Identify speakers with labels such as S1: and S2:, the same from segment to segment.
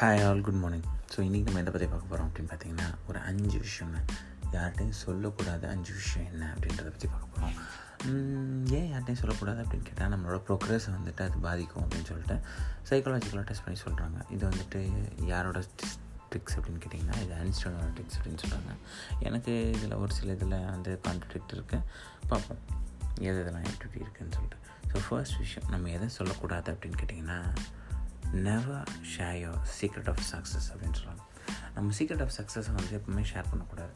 S1: Hi all good morning so இன்றைக்கி நம்ம எதை பற்றி பார்க்க போகிறோம் அப்படின்னு பார்த்தீங்கன்னா ஒரு அஞ்சு விஷயங்க யார்கிட்டையும் சொல்லக்கூடாத அஞ்சு விஷயம் என்ன அப்படின்றத பற்றி பார்க்க போகிறோம் ஏன் யார்கிட்டையும் சொல்லக்கூடாது அப்படின்னு கேட்டால் நம்மளோட ப்ரோக்ரஸ் வந்துட்டு அது பாதிக்கும் அப்படின்னு சொல்லிட்டு சைக்காலஜிக்கலாக டெஸ்ட் பண்ணி சொல்கிறாங்க இது வந்துட்டு யாரோட ட்ரிக்ஸ் அப்படின்னு கேட்டிங்கன்னா இது அன்ஸ்டோனோட ட்ரிக்ஸ் அப்படின்னு சொல்கிறாங்க எனக்கு இதில் ஒரு சில இதில் வந்து கான்ட்ரடிக்ட் இருக்குது பார்ப்போம். எது இதெல்லாம் எப்படி இருக்குதுன்னு சொல்லிட்டு. ஸோ ஃபர்ஸ்ட் விஷயம் நம்ம எதை சொல்லக்கூடாது அப்படின்னு கேட்டிங்கன்னா never share your secret of success அப்படின்னு சொல்லுவாங்க நம்ம சீக்ரெட் ஆஃப் சக்ஸஸை வந்து எப்பவுமே ஷேர் பண்ணக்கூடாது.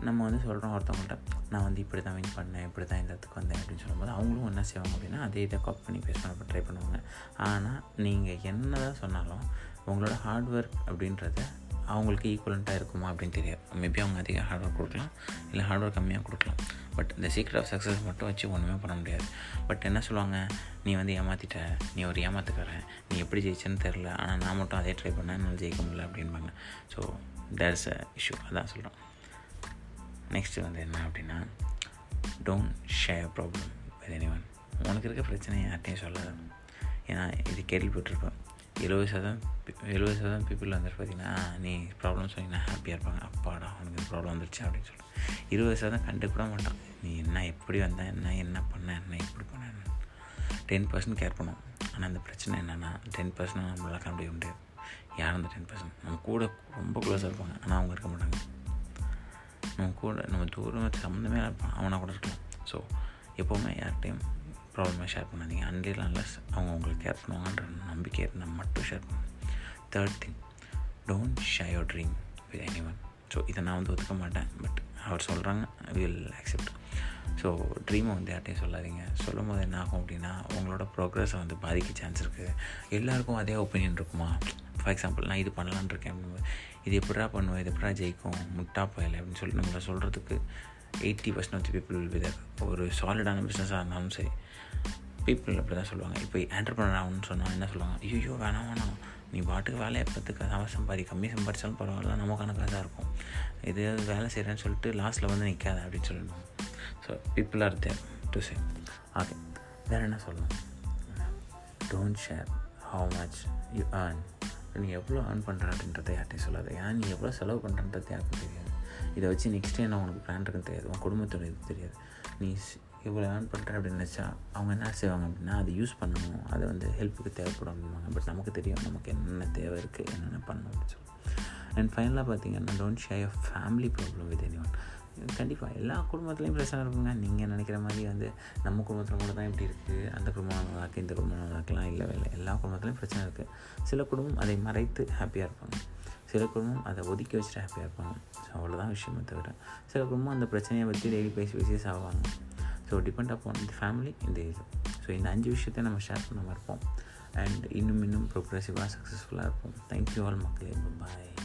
S1: நம்ம வந்து சொல்கிறோம் ஒருத்தவங்கள்ட்ட நான் வந்து இப்படி தான் வின் பண்ணேன் இப்படி தான் இந்த இடத்துக்கு வந்தேன் அப்படின்னு சொல்லும்போது அவங்களும் என்ன செய்வாங்க அப்படின்னா அதே இதை காப்பி பண்ணி பேஸ் பண்ண ட்ரை பண்ணுவாங்க. ஆனால் நீங்கள் என்ன தான் சொன்னாலும் உங்களோட ஹார்ட் ஒர்க் அப்படின்றத அவங்களுக்கு ஈக்குவலண்ட்டாக இருக்குமா அப்படின்னு தெரியாது. மேபி அவங்க அதிக ஹார்ட் ஒர்க் கொடுக்கலாம் இல்லை ஹார்ட் ஒர்க் கம்மியாக கொடுக்கலாம். பட் இந்த சீக்ரெட் ஆஃப் சக்ஸஸ் மட்டும் வச்சு ஒன்றுமே பண்ண முடியாது. பட் என்ன சொல்லுவாங்க? நீ வந்து ஏமாற்றிட்ட நீ ஒரு ஏமாத்துக்கார நீ எப்படி ஜெயிச்சேன்னு தெரில ஆனால் நான் மட்டும் அதே ட்ரை பண்ணேன் என்னால் ஜெயிக்க முடியல அப்படின்பாங்க ஸோ தேட்ஸ் அ இஷ்யூ அதான் சொல்கிறோம் நெக்ஸ்ட்டு வந்து என்ன அப்படின்னா don't share problem with anyone உனக்கு இருக்க பிரச்சனை யார்ட்டையும் சொல்லாத. ஏன்னா இது கேள்விப்பட்டிருப்பேன் எழுபது சதம் எழுபது சதம் பீப்புள் வந்துட்டு பார்த்தீங்கன்னா நீ ப்ராப்ளம் சொன்னீங்கன்னா ஹாப்பியாக இருப்பாங்க. அப்பாடா அவனுக்கு ப்ராப்ளம் வந்துருச்சு? அப்படின்னு சொல்லிட்டு. இருபது சதம் கண்டுக்கூட மாட்டான். நீ என்ன எப்படி வந்தேன் என்ன என்ன பண்ண? என்ன எப்படி பண்ண? டென் பர்சன்ட் கேர் பண்ணுவோம் ஆனால் அந்த பிரச்சனை என்னென்னா டென் பர்சன்ட் நம்மளால் கண்டுபிடிக்க முடியாது. யார் அந்த டென் பர்சன்ட் நம்ம கூட ரொம்ப க்ளோஸாக இருப்பாங்க. ஆனால் அவங்க இருக்க மாட்டாங்க. நம்ம கூட நம்ம தூரம் சம்மந்தமே இருப்பான். அவனாக கூட இருக்கலாம். ஸோ எப்போவுமே யார்கிட்டையும் ப்ராப்ளமாக ஷேர் பண்ணாதீங்க. அன்லில் அன்லஸ் அவங்க உங்களுக்கு கேர் பண்ணுவாங்கன்ற நம்பிக்கை இருந்தால் மட்டும் ஷேர் பண்ணுங்க. Third thing don't share your dream with anyone so இதை நான் வந்து ஒத்துக்க மாட்டேன். பட் அவர் சொல்கிறாங்க வில் அக்செப்ட் ஸோ ட்ரீமை வந்து யார்ட்டையும் சொல்லாதீங்க. சொல்லும் போது என்ன ஆகும் அப்படின்னா உங்களோட ப்ரோக்ரஸை வந்து பாதிக்க சான்ஸ் இருக்குது எல்லாருக்கும் அதே ஒப்பீனியன் இருக்குமா? ஃபார் எக்ஸாம்பிள் நான் இது பண்ணலான் இருக்கேன் இது எப்படா பண்ணுவேன்? இது எப்படா ஜெயிக்கும்? முட்டா போயலை? அப்படின்னு சொல்லிட்டு நம்மளை சொல்கிறதுக்கு eighty percent of people will wither ஒரு சாலிடான பிஸ்னஸாக இருந்தாலும் சரி. பீப்புள் அப்படி தான் சொல்லுவாங்க. இப்போ ஆண்டர்பனர் ஆகணும்னு சொன்னால் என்ன சொல்லுவாங்க? ஐயோ வேணாம் வேணாம். நீ பாட்டுக்கு வேலையை பார்த்துக்க. அவன் சம்பாதி கம்மி சம்பாதிச்சாலும் பரவாயில்ல. நமக்கான காசாக இருக்கும். இது வேலை செய்கிறேன்னு சொல்லிட்டு லாஸ்ட்டில் வந்து நிற்காத அப்படின்னு சொல்லணும். So people are there to say okay வேறு என்ன சொல்லணும்? Don't share how much you earn நீ எவ்வளோ ஏர்ன் பண்ணுற அப்படின்றத யார்ட்டையும் சொல்லாது. ஏன் நீ எவ்வளோ செலவு பண்ணுறன்றது யாருக்கும் தெரியாது. இதை வச்சு நெக்ஸ்ட் என்ன உனக்கு பிளான் இருக்குன்னு தெரியாது. உன் குடும்பத்தோட இது தெரியாது. நீ இவ்வளோ ஏர்ன் பண்ணுறேன் அப்படின்னு நினச்சா அவங்க என்ன செய்வாங்க அப்படின்னா அதை யூஸ் பண்ணணும். அதை வந்து ஹெல்ப்புக்கு தேவைப்படும் அப்படிம்பாங்க. பட் நமக்கு தெரியும் நமக்கு என்னென்ன தேவை இருக்குது என்னென்ன பண்ணணும் அப்படின்னு சொல்லி. அண்ட் ஃபைனலாக பார்த்தீங்கன்னா don't share family problem with anyone கண்டிப்பாக எல்லா குடும்பத்துலேயும் பிரச்சனை இருக்குங்க. நீங்கள் நினைக்கிற மாதிரி வந்து நம்ம குடும்பத்தில் மட்டும் தான் இப்படி இருக்குது அந்த குடும்பம் நல்லாக்கு இந்த குடும்பம் நல்லாக்கலாம் இல்லை இல்லை எல்லா குடும்பத்துலேயும் பிரச்சனை இருக்குது சில குடும்பம் அதை மறைத்து ஹாப்பியாக இருப்பாங்க. சில குடும்பம் அதை ஒதுக்கி வச்சுட்டு ஹாப்பியாக இருப்பாங்க? ஸோ அவ்வளோதான் விஷயமே தவிர சில குடும்பம் அந்த பிரச்சனையை பற்றி டெய்லி பேசி பேசி சாவாங்க. ஸோ டிபெண்ட் அப்பான் இந்த ஃபேமிலி இந்த இது ஸோ இந்த அஞ்சு விஷயத்தை நம்ம ஷேர் பண்ணாமல் இருப்போம் அண்ட் இன்னும் இன்னும் ப்ரோக்ரெசிவாக சக்ஸஸ்ஃபுல்லாக இருப்போம். தேங்க்யூ ஆல் மக்களே. பாய்